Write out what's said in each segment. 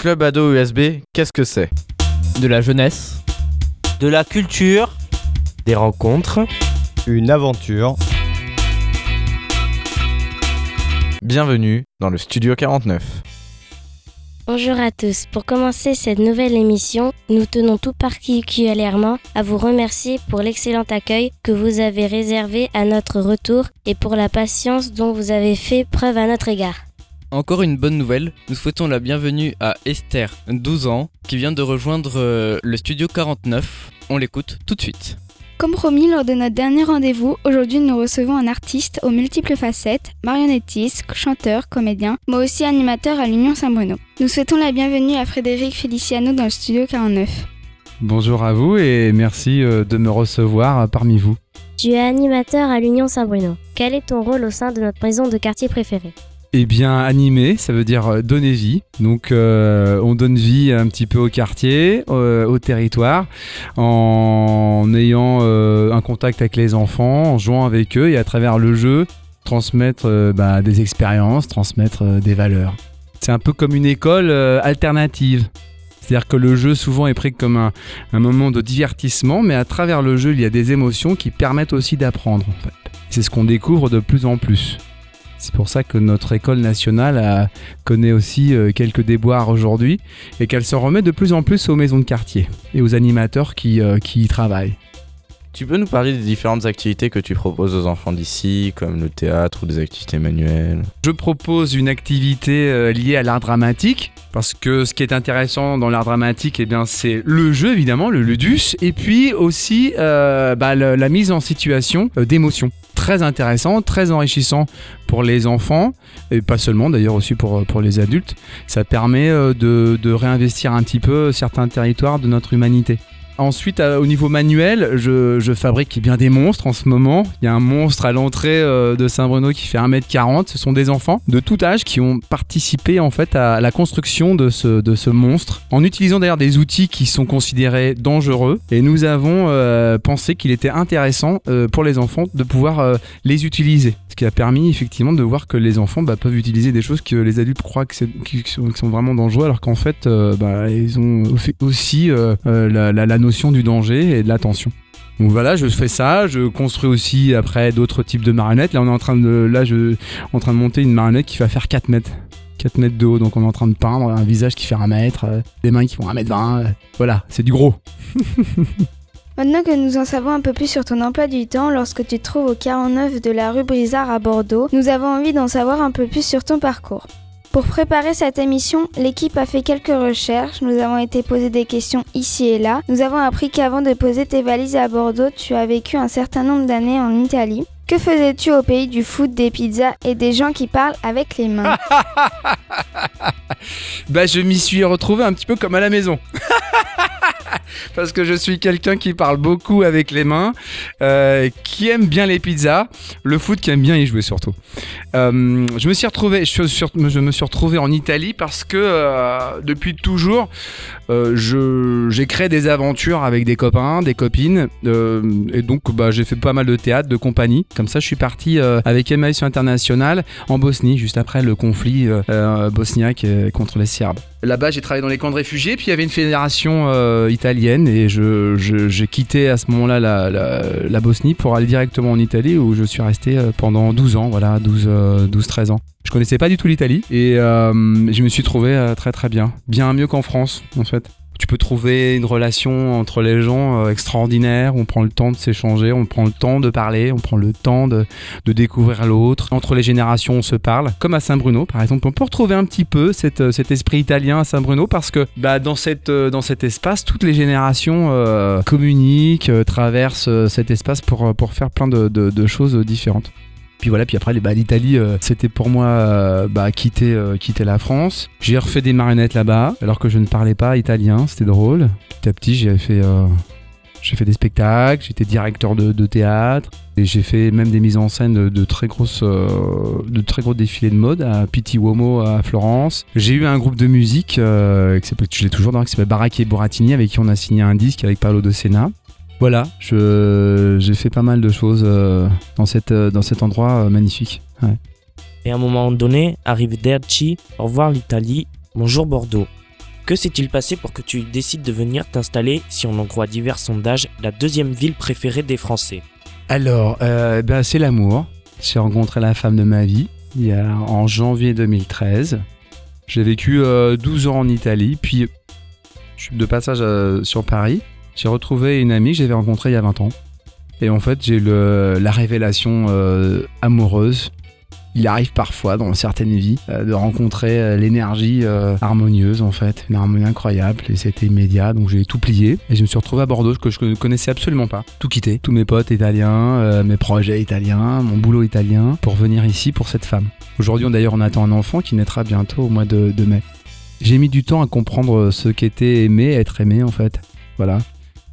club ado USB, qu'est-ce que c'est? De la jeunesse. De la culture. Des rencontres. Une aventure. Bienvenue dans le Studio 49. Bonjour à tous. Pour commencer cette nouvelle émission, nous tenons tout particulièrement à vous remercier pour l'excellent accueil que vous avez réservé à notre retour et pour la patience dont vous avez fait preuve à notre égard. Encore une bonne nouvelle, nous souhaitons la bienvenue à Esther, 12 ans, qui vient de rejoindre euh, le studio 49. On l'écoute tout de suite. Comme promis lors de notre dernier rendez-vous, aujourd'hui nous recevons un artiste aux multiples facettes, marionnettiste, chanteur, comédien, mais aussi animateur à l'Union Saint-Bruno. Nous souhaitons la bienvenue à Frédéric Feliciano dans le studio 49. Bonjour à vous et merci euh, de me recevoir parmi vous. Tu es animateur à l'Union Saint-Bruno. Quel est ton rôle au sein de notre maison de quartier préférée? Eh bien, animer, ça veut dire euh, donner vie. Donc, euh, on donne vie un petit peu au quartier, euh, au territoire, en ayant un contact avec les enfants, en jouant avec eux et à travers le jeu, transmettre bah, des expériences, transmettre des valeurs. C'est un peu comme une école alternative. C'est-à-dire que le jeu souvent est pris comme un, moment de divertissement, mais à travers le jeu, il y a des émotions qui permettent aussi d'apprendre. C'est ce qu'on découvre de plus en plus. C'est pour ça que notre école nationale connaît aussi euh, quelques déboires aujourd'hui et qu'elle se remet de plus en plus aux maisons de quartier et aux animateurs qui, euh, qui y travaillent. Tu peux nous parler des différentes activités que tu proposes aux enfants d'ici, comme le théâtre ou des activités manuelles? Je propose une activité euh, liée à l'art dramatique, parce que ce qui est intéressant dans l'art dramatique, eh c'est le jeu évidemment, le ludus, et puis aussi bah, la, mise en situation d'émotion très intéressant, très enrichissant pour les enfants, et pas seulement d'ailleurs aussi pour, pour les adultes. Ça permet euh, de, de réinvestir un petit peu certains territoires de notre humanité. Ensuite, au niveau manuel, je, fabrique bien des monstres en ce moment. Il y a un monstre à l'entrée euh, de Saint-Bruno qui fait 1m40. Ce sont des enfants de tout âge qui ont participé en fait à la construction de ce, monstre en utilisant d'ailleurs des outils qui sont considérés dangereux. Et nous avons euh, pensé qu'il était intéressant euh, pour les enfants de pouvoir les utiliser. Qui a permis effectivement de voir que les enfants bah, peuvent utiliser des choses que les adultes croient que qui, sont, vraiment dangereux alors qu'en fait bah, ils ont aussi la, la, la du danger et de l'attention. Donc voilà, je fais ça, je construis aussi après d'autres types de marionnettes. Là, on est en train de, là, je, en train de monter une marionnette qui va faire 4 mètres. 4 mètres de haut, donc on est en train de peindre un visage qui fait 1 mètre, euh, des mains qui font 1 mètre 20. Euh, voilà, c'est du gros. Maintenant que nous en savons un peu plus sur ton emploi du temps lorsque tu te trouves au 49 de la rue Brizard à Bordeaux, nous avons envie d'en savoir un peu plus sur ton parcours. Pour préparer cette émission, l'équipe a fait quelques recherches, nous avons été posé des questions ici et là. Nous avons appris qu'avant de poser tes valises à Bordeaux, tu as vécu un certain nombre d'années en Italie. Que faisais-tu au pays du foot, des pizzas et des gens qui parlent avec les mains? Bah je m'y suis retrouvé un petit peu comme à la maison. parce que je suis quelqu'un qui parle beaucoup avec les mains, euh, qui aime bien les pizzas, le foot qui aime bien y jouer surtout. Euh, je me suis retrouvé, je, me suis retrouvé en Italie parce que euh, depuis toujours, j'ai créé des aventures avec des copains, des copines, et donc bah, j'ai fait pas mal de théâtre, de compagnie. Comme ça, je suis parti avec Emmaüs International en Bosnie, juste après le conflit bosniaque contre les Serbes. Là-bas, j'ai travaillé dans les camps de réfugiés, puis il y avait une fédération euh, italienne et je, j'ai quitté à ce moment-là la, Bosnie pour aller directement en Italie où je suis resté euh, pendant 12 ans, voilà, 12, 12 13 ans. Je connaissais pas du tout l'Italie et euh, je me suis trouvé très très bien, bien mieux qu'en France en fait tu peux trouver une relation entre les gens euh, extraordinaire. On prend le temps de s'échanger, on prend le temps de parler, on prend le temps de, découvrir l'autre. Entre les générations, on se parle. Comme à Saint-Bruno, par exemple, on peut retrouver un petit peu euh, cet esprit italien à Saint-Bruno parce que bah, dans, cette, euh, dans cet espace, toutes les générations communiquent, traversent cet espace pour, pour faire plein de choses différentes. Puis voilà, puis après bah, l'Italie, euh, c'était pour moi euh, bah, quitter, euh, quitter la France. J'ai refait des marionnettes là-bas, alors que je ne parlais pas italien, c'était drôle. Petit à petit, j'ai fait, j'ai fait des spectacles, j'étais directeur de, théâtre, et j'ai fait même des mises en scène de, très gros défilés de mode à Pitti Uomo à Florence. J'ai eu un groupe de musique s'appelle, je l'ai toujours, qui s'appelle Baracchi et Boratini, avec qui on a signé un disque avec Paolo De Sena. Voilà, j'ai fait pas mal de choses euh, dans, cette, euh, dans cet endroit euh, magnifique. Et à un moment donné, arrive Derci, au revoir l'Italie, bonjour Bordeaux. Que s'est-il passé pour que tu décides de venir t'installer, si on en croit divers sondages, la deuxième ville préférée des Français? Alors, euh, ben, c'est l'amour. J'ai rencontré la femme de ma vie il y a, en janvier 2013. J'ai vécu euh, 12 ans en Italie, puis je suis de passage euh, sur Paris. J'ai retrouvé une amie que j'avais rencontrée il y a 20 ans. Et en fait, j'ai eu la révélation euh, amoureuse. Il arrive parfois dans certaines vies euh, de rencontrer euh, l'énergie harmonieuse en fait, une harmonie incroyable et c'était immédiat donc j'ai tout plié et je me suis retrouvé à Bordeaux que je ne connaissais absolument pas. Tout quitté, tous mes potes italiens, mes projets italiens, mon boulot italien pour venir ici pour cette femme. Aujourd'hui d'ailleurs on attend un enfant qui naîtra bientôt au mois de mai. J'ai mis du temps à comprendre ce qu'était aimer, être aimé en fait. Voilà.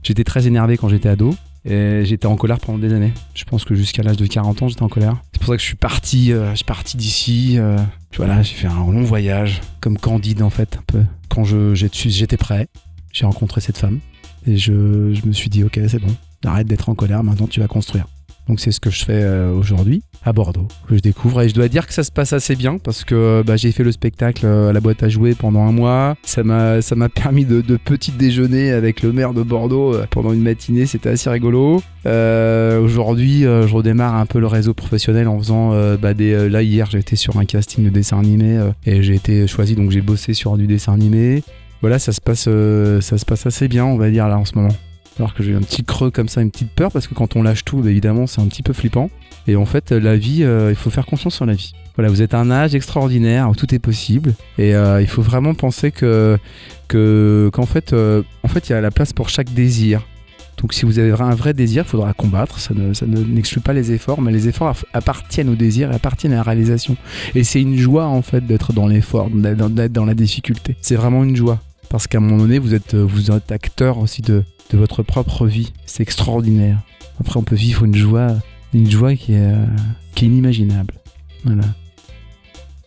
J'étais très énervé quand j'étais ado. Et j'étais en colère pendant des années. Je pense que jusqu'à l'âge de 40 ans, j'étais en colère. C'est pour ça que je suis parti, euh, je suis parti d'ici. euh, voilà, j'ai fait un long voyage, comme Candide en fait, un peu. Quand j'étais prêt, j'ai rencontré cette femme. Et je me suis dit, ok, c'est bon, arrête d'être en colère, maintenant tu vas construire. Donc c'est ce que je fais euh, aujourd'hui à Bordeaux, que je découvre. Et je dois dire que ça se passe assez bien parce que bah, j'ai fait le spectacle euh, à la boîte à jouer pendant un mois. Ça m'a permis de, de petit déjeuner avec le maire de Bordeaux euh, pendant une matinée. C'était assez rigolo. Aujourd'hui, je redémarre un peu le réseau professionnel en faisant bah, des. là hier, été sur un casting de dessin animé et j'ai été choisi donc j'ai bossé sur du dessin animé. Voilà, ça se passe ça se passe assez bien, on va dire là en ce moment. Alors que j'ai un petit creux comme ça, une petite peur, parce que quand on lâche tout, évidemment, c'est un petit peu flippant. Et en fait, la vie, euh, il faut faire confiance en la vie. Voilà, vous êtes un âge extraordinaire tout est possible. Et euh, il faut vraiment penser que, que, qu'en fait, euh, en fait, il y a la place pour chaque désir. Donc si vous avez un vrai désir, il faudra combattre. Ça ne, n'exclut pas les efforts, mais les efforts appartiennent au désir appartiennent à la réalisation. Et c'est une joie, en fait, d'être dans l'effort, d'être dans, la difficulté. C'est vraiment une joie. Parce qu'à un moment donné, vous êtes, vous êtes acteur aussi de, de votre propre vie. C'est extraordinaire. Après, on peut vivre une joie, une joie qui est, euh, qui est inimaginable. Voilà.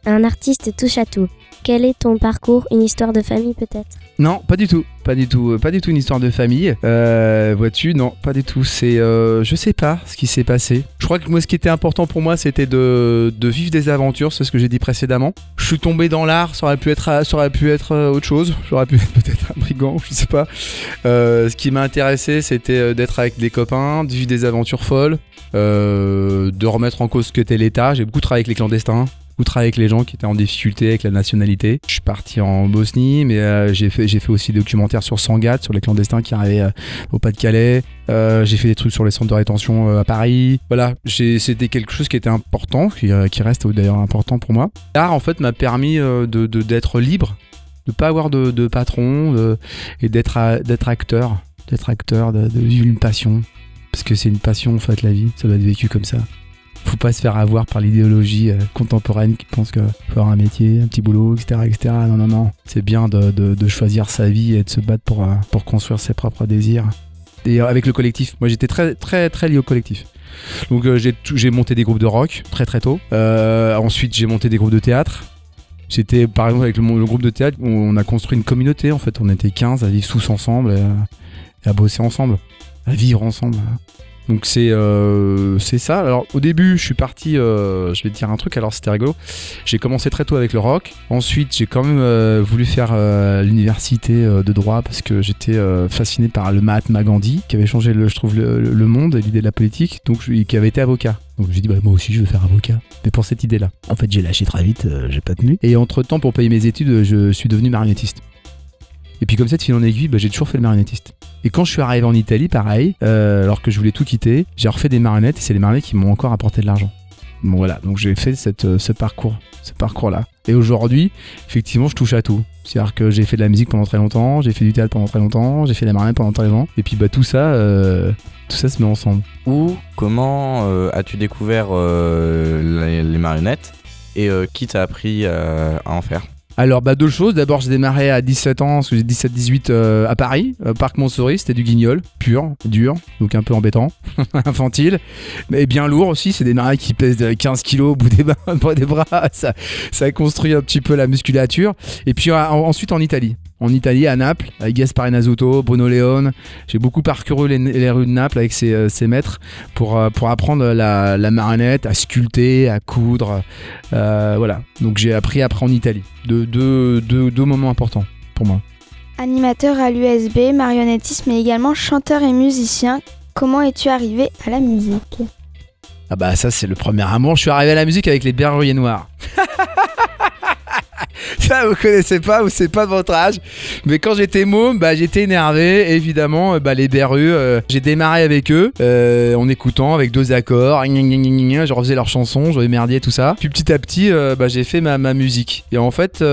Un artiste touche à tout. Quel est ton parcours? Une histoire de famille peut-être? Non, pas du tout, pas du tout, euh, pas du tout une histoire de famille. Euh, Vois-tu, non, pas du tout. C'est, euh, je sais pas ce qui s'est passé. Je crois que moi, ce qui était important pour moi, c'était de, vivre des aventures. C'est ce que j'ai dit précédemment. Je suis tombé dans l'art. Ça aurait pu être, euh, autre chose. J'aurais pu être peut-être un brigand, je sais pas. Ce qui m'a intéressé, c'était d'être avec des copains, de vivre des aventures folles, de remettre en cause ce qu'était l'État. J'ai beaucoup travaillé avec les clandestins beaucoup avec les gens qui étaient en difficulté avec la nationalité. Je suis parti en Bosnie, mais euh, j'ai fait, aussi des documentaires sur Sangat, sur les clandestins qui arrivaient euh, au Pas-de-Calais. Euh, j'ai fait des trucs sur les centres de rétention à Paris. Voilà, c'était quelque chose qui était important, qui, reste d'ailleurs important pour moi. L'art, en fait, m'a permis euh, de de- d'être libre, de pas avoir de, patron et d'être d'être acteur, d'être acteur, de vivre une passion. Parce que c'est une passion, en fait, la vie. Ça doit être vécu comme ça faut pas se faire avoir par l'idéologie euh, contemporaine qui pense qu'il faut avoir un métier, un petit boulot, etc. etc. Non, non, non. C'est bien de, de- choisir sa vie et de se battre pour, euh, pour construire ses propres désirs. Et euh, avec le collectif, moi j'étais très, très, très lié au collectif. Donc j'ai monté des groupes de rock très très tôt. Ensuite j'ai monté des groupes de théâtre. J'étais par exemple avec le, groupe de théâtre, on, on a construit une communauté en fait. On était 15 à vivre tous ensemble et à bosser ensemble, à vivre ensemble. Donc c'est euh, c'est ça. Alors au début, je suis parti, euh, je vais te dire un truc, alors c'était rigolo. J'ai commencé très tôt avec le rock. Ensuite, j'ai quand même euh, voulu faire l'université de droit parce que j'étais fasciné par le Mahatma Gandhi qui avait changé, le, je trouve, le, le monde et l'idée de la politique, donc je- qui avait été avocat. Donc j'ai dit bah, moi aussi je veux faire avocat, mais pour cette idée-là. En fait, j'ai lâché très vite, j'ai pas tenu. Et entre temps, pour payer mes études, je suis devenu marionnettiste. Et puis comme ça, de fil en aiguille, bah, j'ai toujours fait le marionnettiste. Et quand je suis arrivé en Italie, pareil, euh, alors que je voulais tout quitter, j'ai refait des marionnettes et c'est les marionnettes qui m'ont encore apporté de l'argent. Bon voilà, donc j'ai fait euh, ce parcours, ce parcours-là. Et aujourd'hui, effectivement, je touche à tout. C'est-à-dire que j'ai fait de la musique pendant très longtemps, j'ai fait du théâtre pendant très longtemps, j'ai fait de la marionnette pendant très longtemps. Et puis bah tout ça, euh, tout ça se met ensemble. Où, comment as-tu découvert les, marionnettes et qui t'a appris à en faire? Alors, bah, deux choses. D'abord, j'ai démarré à 17 ans, parce que j'ai 17-18 euh, à Paris, euh, Parc Montsouris. C'était du guignol, pur, dur, donc un peu embêtant, infantile, mais bien lourd aussi. C'est des marionnettes qui pèsent de 15 kilos au bout des, bras. Ça, construit un petit peu la musculature. Et puis en- ensuite en Italie. En Italie, à Naples, avec Gaspare Nazzuto, Bruno Leone. J'ai beaucoup parcouru les, les rues de Naples avec ses, euh, ses maîtres pour, euh, pour apprendre la, la marionnette, à sculpter, à coudre. Euh, voilà. Donc j'ai appris après en Italie. Deux, deux, deux, deux moments importants pour moi. animateur à l'USB, marionnettiste, mais également chanteur et musicien. Comment es-tu arrivé à la musique? Ah bah ça c'est le premier amour. Je suis arrivé à la musique avec les Berruyers Noirs. Ça, vous connaissez pas ou c'est pas de votre âge. Mais quand j'étais môme, bah, j'étais énervé. Évidemment, euh, bah, les berrues, euh, j'ai démarré avec eux euh, en écoutant avec deux accords. Je refaisais leurs chansons, je merdier tout ça. Puis petit à petit, bah, j'ai fait ma, ma musique. Et en fait,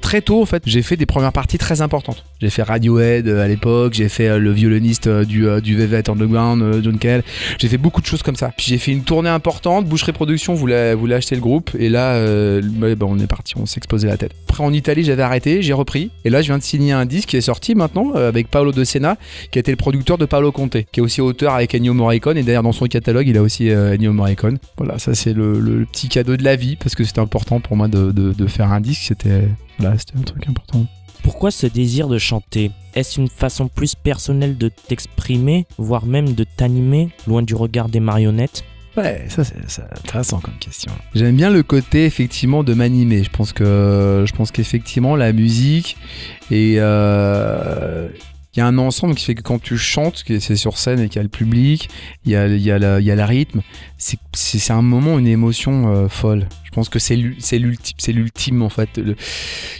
très tôt, en fait, j'ai fait des premières parties très importantes. J'ai fait Radiohead euh, à l'époque, j'ai fait euh, le violoniste euh, du, du Velvet Underground, John. J'ai fait beaucoup de choses comme ça. Puis j'ai fait une tournée importante. Boucherie Production voulait, voulait acheter le groupe. Et là, euh, bah, on est parti, on explosé la tête. Après, en Italie, j'avais arrêté, j'ai repris. Et là, je viens de signer un disque qui est sorti maintenant avec Paolo De Sena, qui été le producteur de Paolo Conte, qui est aussi auteur avec Ennio Morricone. Et d'ailleurs, dans son catalogue, il a aussi Ennio Morricone. Voilà, ça, c'est le, petit cadeau de la vie parce que c'était important pour moi de, de- de faire un disque. C'était voilà, c'était un truc important. Pourquoi ce désir de chanter? Est-ce une façon plus personnelle de t'exprimer, voire même de t'animer, loin du regard des marionnettes? Ouais, ça c'est intéressant comme question. J'aime bien le côté effectivement de m'animer. Je pense que je pense qu'effectivement la musique et euh, il y a un ensemble qui fait que quand tu chantes, c'est sur scène et qu'il y a le public, il y a, il la- rythme, c'est- un moment, une émotion euh, folle. Je pense que c'est l'u- c'est l'ultime, en fait. Il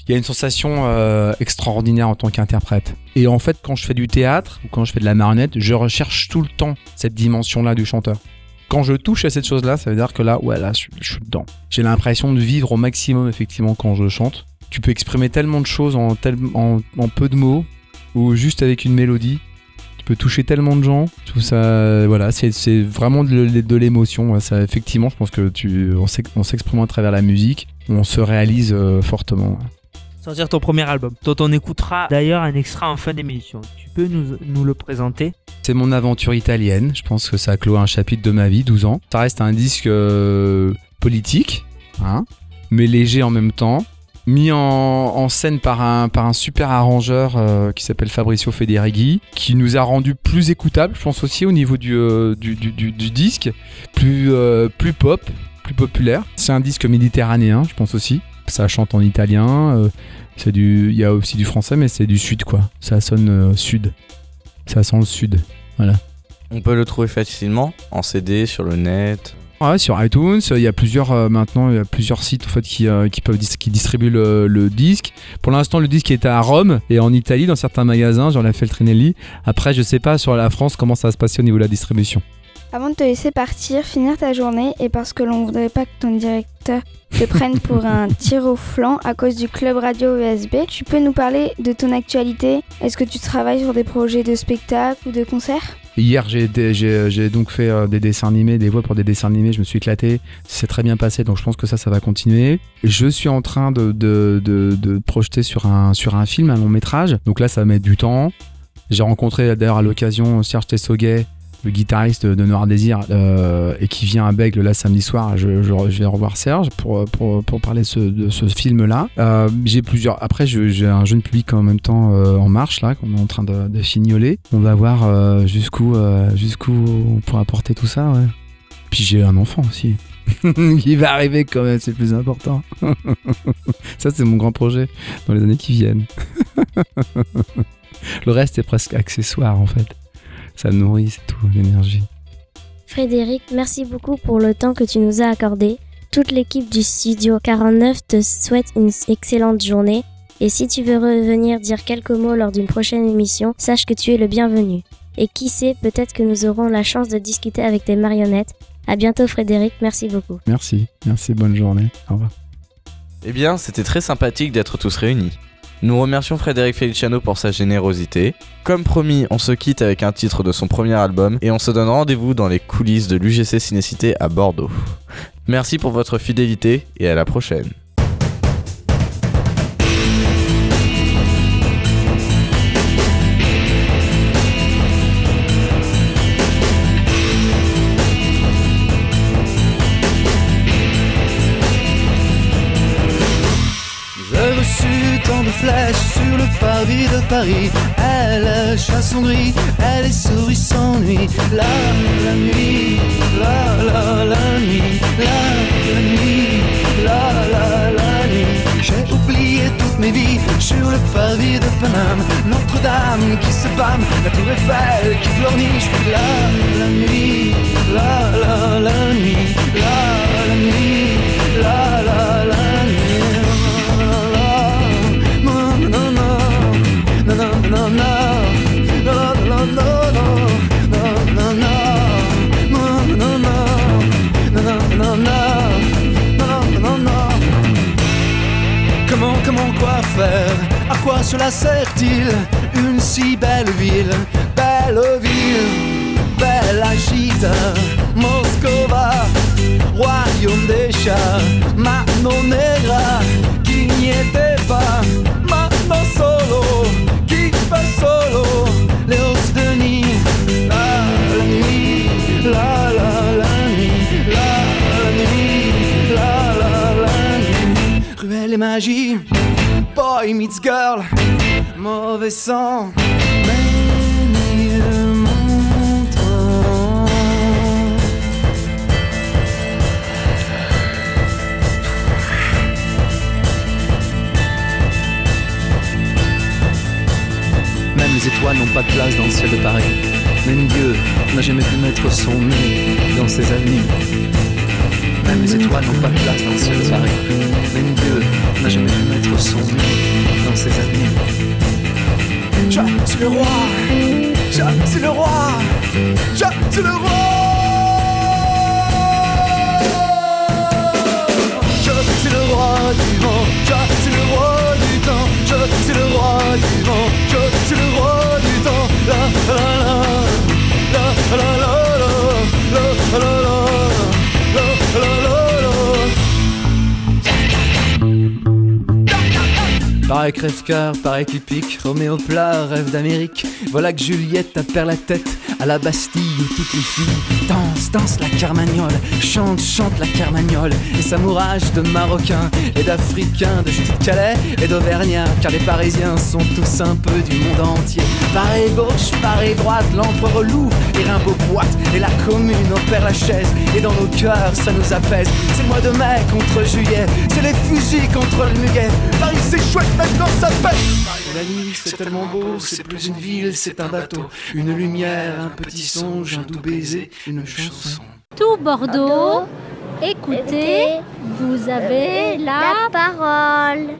y a une sensation euh, extraordinaire en tant qu'interprète. Et en fait, quand je fais du théâtre ou quand je fais de la marionnette, je recherche tout le temps cette dimension-là du chanteur quand je touche à cette chose-là, ça veut dire que là, ouais, là, je, suis dedans. J'ai l'impression de vivre au maximum, effectivement, quand je chante. Tu peux exprimer tellement de choses en peu de mots, ou juste avec une mélodie. Tu peux toucher tellement de gens. Je trouve ça, voilà, c'est vraiment de, l'émotion. ouais, Ça, effectivement, je pense que tu, on s'ex- on s'exprime à travers la musique, on se réalise euh, fortement. Sortir ton premier album, dont on écoutera d'ailleurs un extrait en fin d'émission. Tu peux nous, nous le présenter? C'est mon aventure italienne. Je pense que ça clôt un chapitre de ma vie, 12 ans. Ça reste un disque euh, politique, hein, mais léger en même temps. Mis en, scène par un, par un super arrangeur euh, qui s'appelle Fabrizio Federighi, qui nous a rendu plus écoutables, je pense aussi au niveau du, euh, du, du- du- disque, plus, euh, plus pop, plus populaire. C'est un disque méditerranéen, je pense aussi. Ça chante en italien, c'est du, il y a aussi du français, mais c'est du sud quoi. Ça sonne sud. Ça sent le sud. On peut le trouver facilement en CD sur le net. Ouais, sur iTunes, il y a plusieurs euh, maintenant, il y a plusieurs sites en fait qui, euh, qui peuvent dis- qui distribuent le, le disque. Pour l'instant, le disque est à Rome et en Italie dans certains magasins, genre la Feltrinelli. Après, je sais pas sur la France comment ça va se passer au niveau de la distribution. Avant de te laisser partir, finir ta journée, et parce que l'on voudrait pas que ton directeur te prenne pour un tir au flanc à cause du club radio USB, tu peux nous parler de ton actualité? Est-ce que tu travailles sur des projets de spectacle ou de concerts? Hier, j'ai donc fait euh, des dessins animés, des voix pour des dessins animés. Je me suis éclaté. C'est très bien passé, donc je pense que ça, ça va continuer. Je suis en train de, de, de, de projeter sur un, sur un film, un long métrage. Donc là, ça va mettre du temps. J'ai rencontré d'ailleurs à l'occasion Serge Tessoguet, le guitariste de Noir Désir, euh, et qui vient à Bègle là samedi soir. Je, je, vais revoir Serge pour, pour, parler ce- de ce film-là. Euh, j'ai plusieurs. Après, j'ai un jeune public en même temps euh, en marche là, qu'on est en train de, de fignoler. On va voir jusqu'où jusqu'où on pourra porter tout ça. Puis j'ai un enfant aussi. qui va arriver quand même, c'est le plus important. ça, c'est mon grand projet dans les années qui viennent. le reste est presque accessoire en fait. Ça nourrit, c'est tout, l'énergie. Frédéric, merci beaucoup pour le temps que tu nous as accordé. Toute l'équipe du studio 49 te souhaite une excellente journée. Et si tu veux revenir dire quelques mots lors d'une prochaine émission, sache que tu es le bienvenu. Et qui sait, peut-être que nous aurons la chance de discuter avec tes marionnettes. À bientôt Frédéric, merci beaucoup. Merci, merci, bonne journée. Au revoir. Eh bien, c'était très sympathique d'être tous réunis. Nous remercions Frédéric Feliciano pour sa générosité. Comme promis, on se quitte avec un titre de son premier album et on se donne rendez-vous dans les coulisses de l'UGC Cinécité à Bordeaux. Merci pour votre fidélité et à la prochaine. Sur le parvis de Paris. Elle chasse son gris, elle est souris sans nuit. La, la nuit, la, la, la nuit, la, la nuit, la, la, la nuit. J'ai oublié toutes mes vies sur le parvis de Paname. Notre-Dame, la tour Eiffel qui pleurniche. La, la nuit, la, la, la nuit, À quoi cela sert-il Une si belle ville, belle ville, belle agita Moscova, royaume des chats Mano negra, qui n'y était pas magie, boy meets girl, mauvais sang Même les étoiles n'ont pas de place dans le ciel de Paris. Même Dieu n'a jamais pu mettre son nez dans ces avenues. Même les étoiles n'ont pas de place dans le ciel de Paris. N'a jamais pu mettre son nez dans ces avenues. Je suis le roi, je suis le roi, je suis le roi. Bye. Pareil crève-cœur, pareil typique, Roméo plat, rêve d'Amérique. Voilà que Juliette a perd la tête à la Bastille où toutes les filles dansent, dansent la carmagnole, chantent, chantent la carmagnole. Et s'amouragent de Marocains et d'Africains, de Judith Calais et d'Auvergnats, car les Parisiens sont tous un peu du monde entier. Pareil gauche, pareil droite, l'empereur Louvre et Rimbaud boite, et la commune opère la chaise, et dans nos cœurs ça nous apaise. C'est le mois de mai contre juillet, c'est les fusils contre le muguet. Paris c'est chouette, ça pète. La nuit c'est tellement beau, c'est plus une ville, c'est un bateau, une lumière, un petit songe, un doux baiser, une chanson. Tout Bordeaux, écoutez, vous avez la parole.